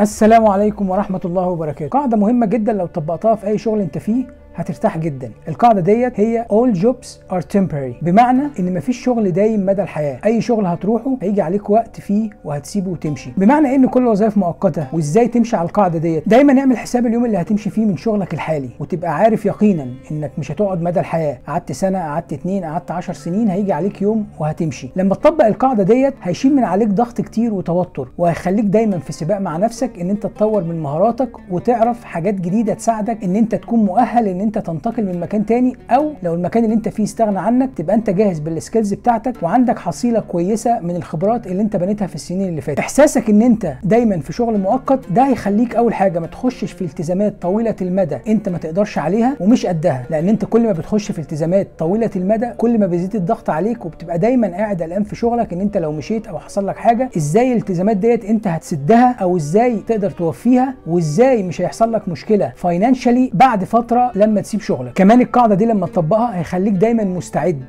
السلام عليكم ورحمة الله وبركاته. قاعدة مهمة جدا لو طبقتها في أي شغل أنت فيه. هترتاح جدا. القاعدة ديت هي all jobs are temporary. بمعنى إن مفيش شغل دايم مدى الحياة. أي شغل هتروحه هيجي عليك وقت فيه وهتسيبه وتمشي. بمعنى إن كل الوظائف مؤقتة وإزاي تمشي على القاعدة ديت؟ دايما اعمل حساب اليوم اللي هتمشي فيه من شغلك الحالي وتبقى عارف يقينا إنك مش هتقعد مدى الحياة. قعدت سنة قعدت اتنين قعدت عشر سنين هيجي عليك يوم وهتمشي. لما تطبق القاعدة ديت هيشيل من عليك ضغط كتير وتوتر وهيخليك دايما في سباق مع نفسك إن أنت تطور من مهاراتك وتعرف حاجات جديدة تساعدك إن أنت تكون مؤهل إن انت تنتقل من مكان تاني أو لو المكان اللي انت فيه استغنى عنك تبقى انت جاهز بال skills بتاعتك وعندك حصيلة كويسة من الخبرات اللي انت بنيتها في السنين اللي فاتت. احساسك ان انت دايما في شغل مؤقت ده هيخليك أول حاجة ما تخشش في التزامات طويلة المدى انت ما تقدرش عليها ومش قدها لأن انت كل ما بتخش في التزامات طويلة المدى كل ما بيزيد الضغط عليك وبتبقى دايما قاعد قلقان في شغلك ان انت لو مشيت أو حصل لك حاجة إزاي الالتزامات ديت انت هتسدها أو إزاي تقدر توفيها وازاي مش هيحصل لك مشكلة فاينانشالي بعد فترة لما تسيب شغلك. كمان القاعدة دي لما تطبقها هيخليك دايما مستعد.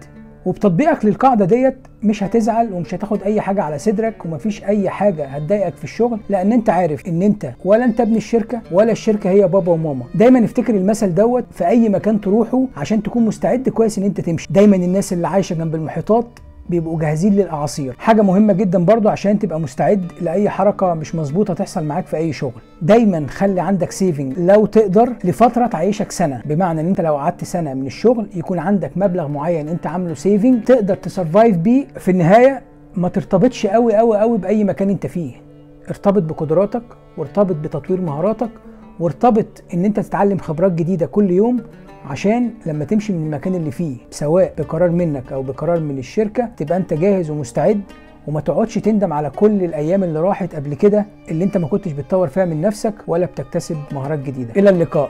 وبتطبيقك للقاعدة ديت مش هتزعل ومش هتاخد أي حاجة على صدرك ومفيش أي حاجة هتضايقك في الشغل لأن أنت عارف إن أنت ولا أنت ابن الشركة ولا الشركة هي بابا وماما. دايما افتكر المثل دوت في أي مكان تروحه عشان تكون مستعد كويس إن أنت تمشي. دايما الناس اللي عايشة جنب المحيطات بيبقوا جاهزين للأعاصير. حاجة مهمة جدا برضو عشان تبقى مستعد لأي حركة مش مظبوطة تحصل معاك في أي شغل. دايما خلي عندك saving لو تقدر لفترة تعيشك سنة. بمعنى إن أنت لو قعدت سنة من الشغل يكون عندك مبلغ معين أنت عامله saving تقدر ت survive بيه. في النهاية ما ترتبطش قوي قوي قوي بأي مكان أنت فيه. ارتبط بقدراتك وارتبط بتطوير مهاراتك وارتبط إن أنت تتعلم خبرات جديدة كل يوم عشان لما تمشي من المكان اللي فيه سواء بقرار منك أو بقرار من الشركة تبقى أنت جاهز ومستعد وما تقعدش تندم على كل الأيام اللي راحت قبل كده اللي أنت ما كنتش بتطور فيها من نفسك ولا بتكتسب مهارات جديدة. إلى اللقاء.